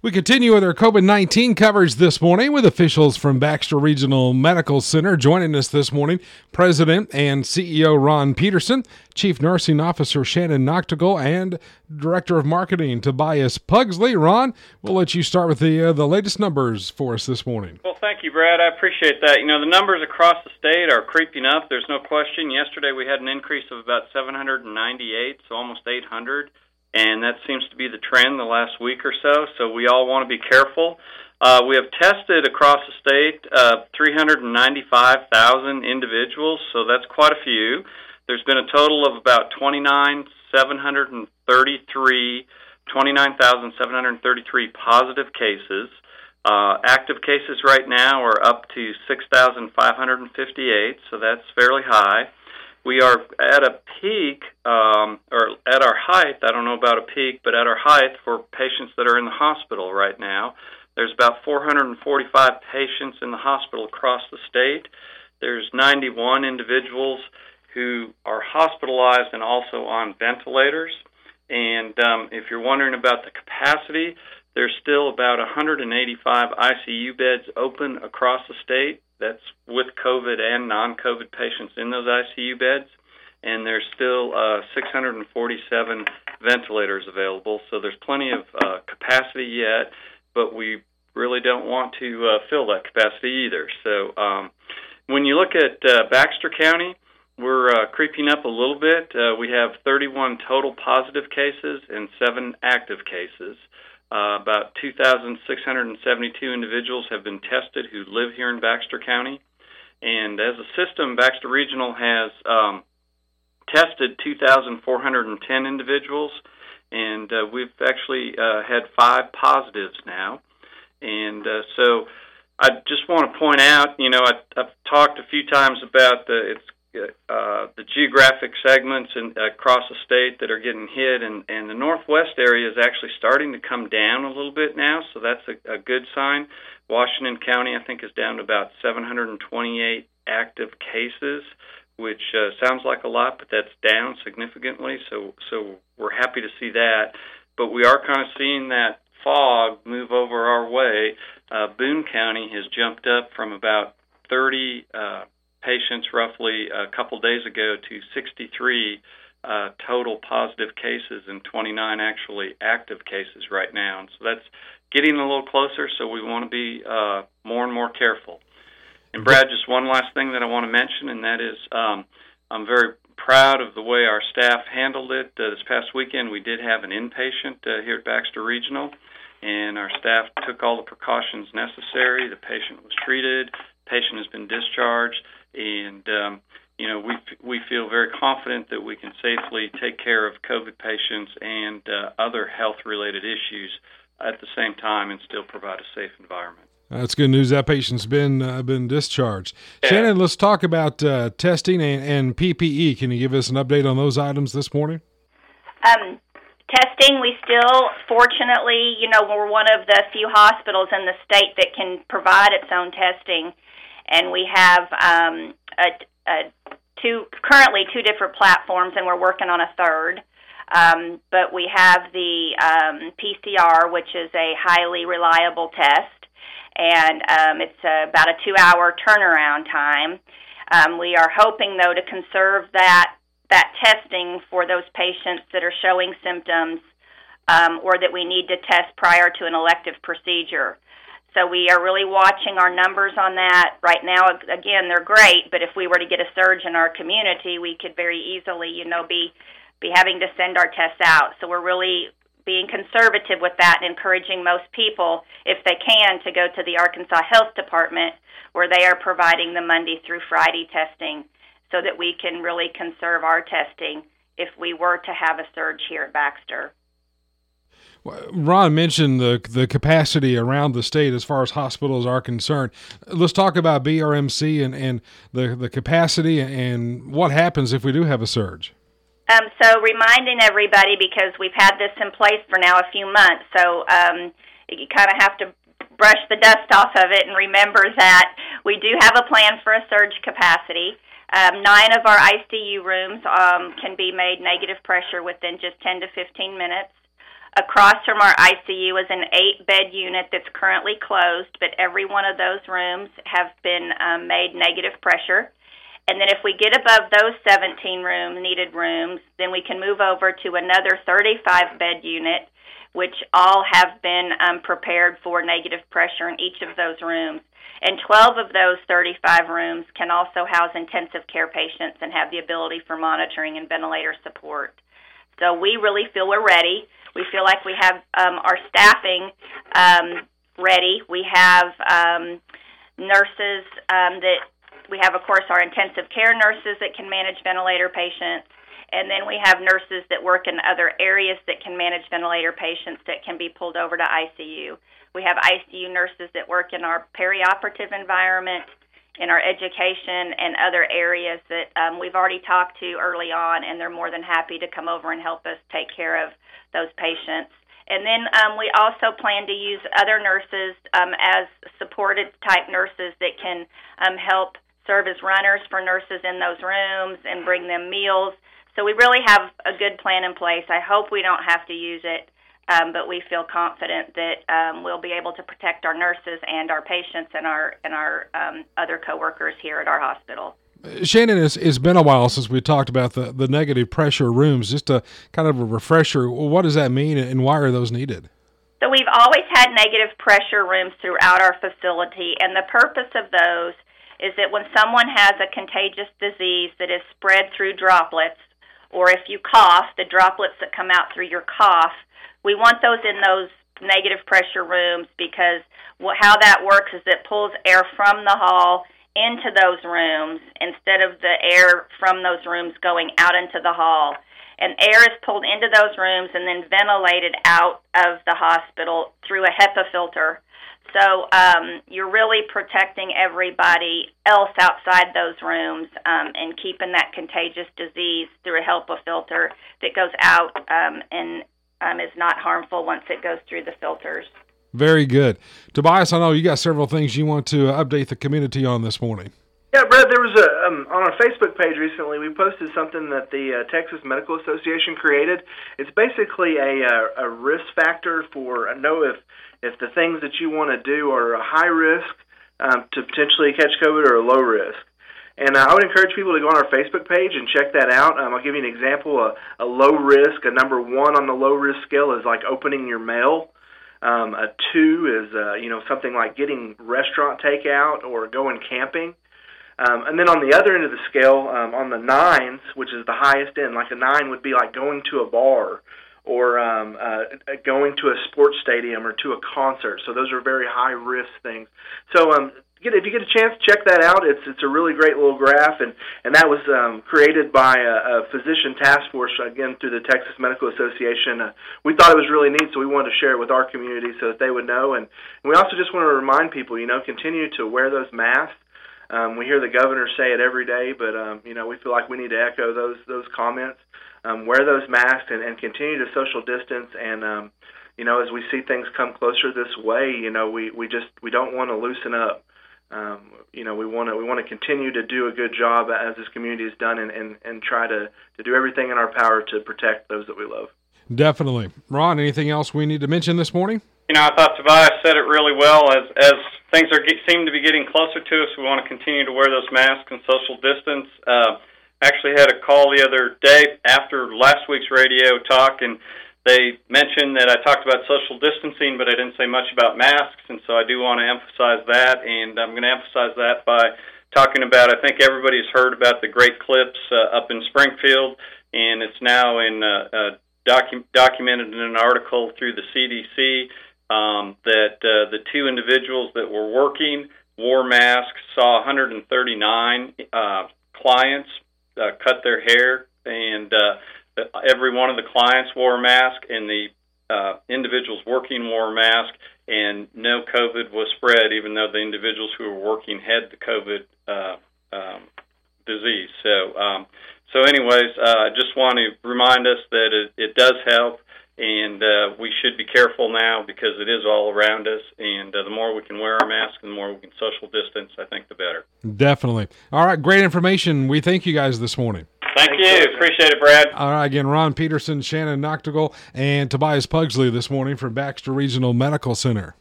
We continue with our COVID 19 coverage this morning with officials from Baxter Regional Medical Center. Joining us this morning, President and CEO Ron Peterson, Chief Nursing Officer Shannon Nachtigal, and Director of Marketing Tobias Pugsley. Ron, we'll let you start with the, uh, the latest numbers for us this morning. Well, thank you, Brad. I appreciate that. You know, the numbers across the state are creeping up. There's no question. Yesterday we had an increase of about 798, so almost 800 and that seems to be the trend the last week or so. So we all want to be careful. Uh, we have tested across the state uh, 395,000 individuals, so that's quite a few. There's been a total of about 29,733 29,733 positive cases. Uh, active cases right now are up to 6,558, so that's fairly high we are at a peak, um, or at our height, I don't know about a peak, but at our height for patients that are in the hospital right now. There's about 445 patients in the hospital across the state. There's 91 individuals who are hospitalized and also on ventilators. And um, if you're wondering about the capacity, there's still about 185 ICU beds open across the state. That's with COVID and non-COVID patients in those ICU beds, and there's still uh, 647 ventilators available. So there's plenty of uh, capacity yet, but we really don't want to uh, fill that capacity either. So um, when you look at uh, Baxter County, we're uh, creeping up a little bit. Uh, we have 31 total positive cases and seven active cases. Uh, about 2,672 individuals have been tested who live here in Baxter County. And as a system, Baxter Regional has um, tested 2,410 individuals, and uh, we've actually uh, had five positives now. And uh, so I just want to point out, you know, I, I've talked a few times about the it's uh, the geographic segments in, across the state that are getting hit, and, and the northwest area is actually starting to come down a little bit now, so that's a, a good sign. Washington County, I think, is down to about 728 active cases, which uh, sounds like a lot, but that's down significantly. So, so we're happy to see that. But we are kind of seeing that fog move over our way. Uh, Boone County has jumped up from about 30. Uh, patients roughly a couple days ago to 63 uh, total positive cases and 29 actually active cases right now. And so that's getting a little closer, so we want to be uh, more and more careful. And Brad, just one last thing that I want to mention, and that is um, I'm very proud of the way our staff handled it. Uh, this past weekend, we did have an inpatient uh, here at Baxter Regional, and our staff took all the precautions necessary. The patient was treated, patient has been discharged and um, you know we we feel very confident that we can safely take care of COVID patients and uh, other health related issues at the same time and still provide a safe environment. That's good news. That patient's been uh, been discharged. Yeah. Shannon, let's talk about uh, testing and, and, PPE. Can you give us an update on those items this morning? Um, testing, we still, fortunately, you know, we're one of the few hospitals in the state that can provide its own testing and we have um, a, a two currently two different platforms, and we're working on a third. Um, but we have the um, PCR, which is a highly reliable test, and um, it's about a two-hour turnaround time. Um, we are hoping, though, to conserve that that testing for those patients that are showing symptoms um, or that we need to test prior to an elective procedure. So we are really watching our numbers on that. Right now, again, they're great, but if we were to get a surge in our community, we could very easily, you know, be be having to send our tests out. So we're really being conservative with that and encouraging most people, if they can, to go to the Arkansas Health Department where they are providing the Monday through Friday testing so that we can really conserve our testing if we were to have a surge here at Baxter. Ron mentioned the the capacity around the state as far as hospitals are concerned. Let's talk about BRMC and, and the, the capacity and what happens if we do have a surge. Um, so, reminding everybody because we've had this in place for now a few months, so um, you kind of have to brush the dust off of it and remember that we do have a plan for a surge capacity. Um, nine of our ICU rooms um, can be made negative pressure within just 10 to 15 minutes. Across from our ICU is an eight bed unit that's currently closed, but every one of those rooms have been um, made negative pressure. And then if we get above those 17 room needed rooms, then we can move over to another 35 bed unit, which all have been um, prepared for negative pressure in each of those rooms. And 12 of those 35 rooms can also house intensive care patients and have the ability for monitoring and ventilator support. So we really feel we're ready. We feel like we have um, our staffing um, ready. We have um, nurses um, that we have, of course, our intensive care nurses that can manage ventilator patients. And then we have nurses that work in other areas that can manage ventilator patients that can be pulled over to ICU. We have ICU nurses that work in our perioperative environment, in our education, and other areas that um, we've already talked to early on, and they're more than happy to come over and help us take care of those patients. And then um, we also plan to use other nurses um, as supported type nurses that can um, help serve as runners for nurses in those rooms and bring them meals. So we really have a good plan in place. I hope we don't have to use it, um, but we feel confident that um, we'll be able to protect our nurses and our patients and our and our um, other coworkers here at our hospital. Shannon, it's, it's been a while since we talked about the, the negative pressure rooms. Just a kind of a refresher, what does that mean and why are those needed? So, we've always had negative pressure rooms throughout our facility, and the purpose of those is that when someone has a contagious disease that is spread through droplets, or if you cough, the droplets that come out through your cough, we want those in those negative pressure rooms because how that works is it pulls air from the hall into those rooms instead of the air from those rooms going out into the hall. And air is pulled into those rooms and then ventilated out of the hospital through a HEPA filter. So um, you're really protecting everybody else outside those rooms um, and keeping that contagious disease through a HEPA filter that goes out um, and um, is not harmful once it goes through the filters. Very good. Tobias, I know you got several things you want to update the community on this morning. Yeah, Brad, there was a um, on our Facebook page recently. We posted something that the uh, Texas Medical Association created. It's basically a, a, a risk factor for uh, know if if the things that you want to do are a high risk um, to potentially catch COVID or a low risk. And uh, I would encourage people to go on our Facebook page and check that out. Um, I'll give you an example. A, a low risk, a number one on the low risk scale is like opening your mail. Um, a two is uh, you know something like getting restaurant takeout or going camping. Um, and then on the other end of the scale, um, on the nines, which is the highest end, like a nine would be like going to a bar or um, uh, going to a sports stadium or to a concert. So those are very high risk things. So um, if you get a chance, check that out. It's it's a really great little graph, and and that was um, created by a, a physician task force again through the Texas Medical Association. Uh, we thought it was really neat, so we wanted to share it with our community so that they would know. And, and we also just want to remind people, you know, continue to wear those masks. Um, we hear the governor say it every day, but um, you know we feel like we need to echo those those comments. Um, wear those masks and, and continue to social distance and um, you know, as we see things come closer this way, you know, we, we just we don't want to loosen up um, you know, we want to we want to continue to do a good job as this community has done, and, and, and try to, to do everything in our power to protect those that we love. Definitely, Ron. Anything else we need to mention this morning? You know, I thought Tobias said it really well. As as things are seem to be getting closer to us, we want to continue to wear those masks and social distance. Uh, actually, had a call the other day after last week's radio talk, and they mentioned that I talked about social distancing, but I didn't say much about masks, and so I do want to emphasize that, and I'm going to emphasize that by talking about. I think everybody's heard about the Great Clips uh, up in Springfield, and it's now in uh, uh, docu- documented in an article through the CDC um, that uh, the two individuals that were working wore masks, saw 139 uh, clients uh, cut their hair, and uh, every one of the clients wore a mask, and the uh, individuals working wore a mask, and no COVID was spread, even though the individuals who were working had the COVID uh, um, disease. So, um, so anyways, uh, I just want to remind us that it, it does help, and uh, we should be careful now because it is all around us. And uh, the more we can wear our mask, and the more we can social distance, I think the better. Definitely. All right, great information. We thank you guys this morning. Thank you. Appreciate it, Brad. All right, again, Ron Peterson, Shannon Nachtigal, and Tobias Pugsley this morning from Baxter Regional Medical Center.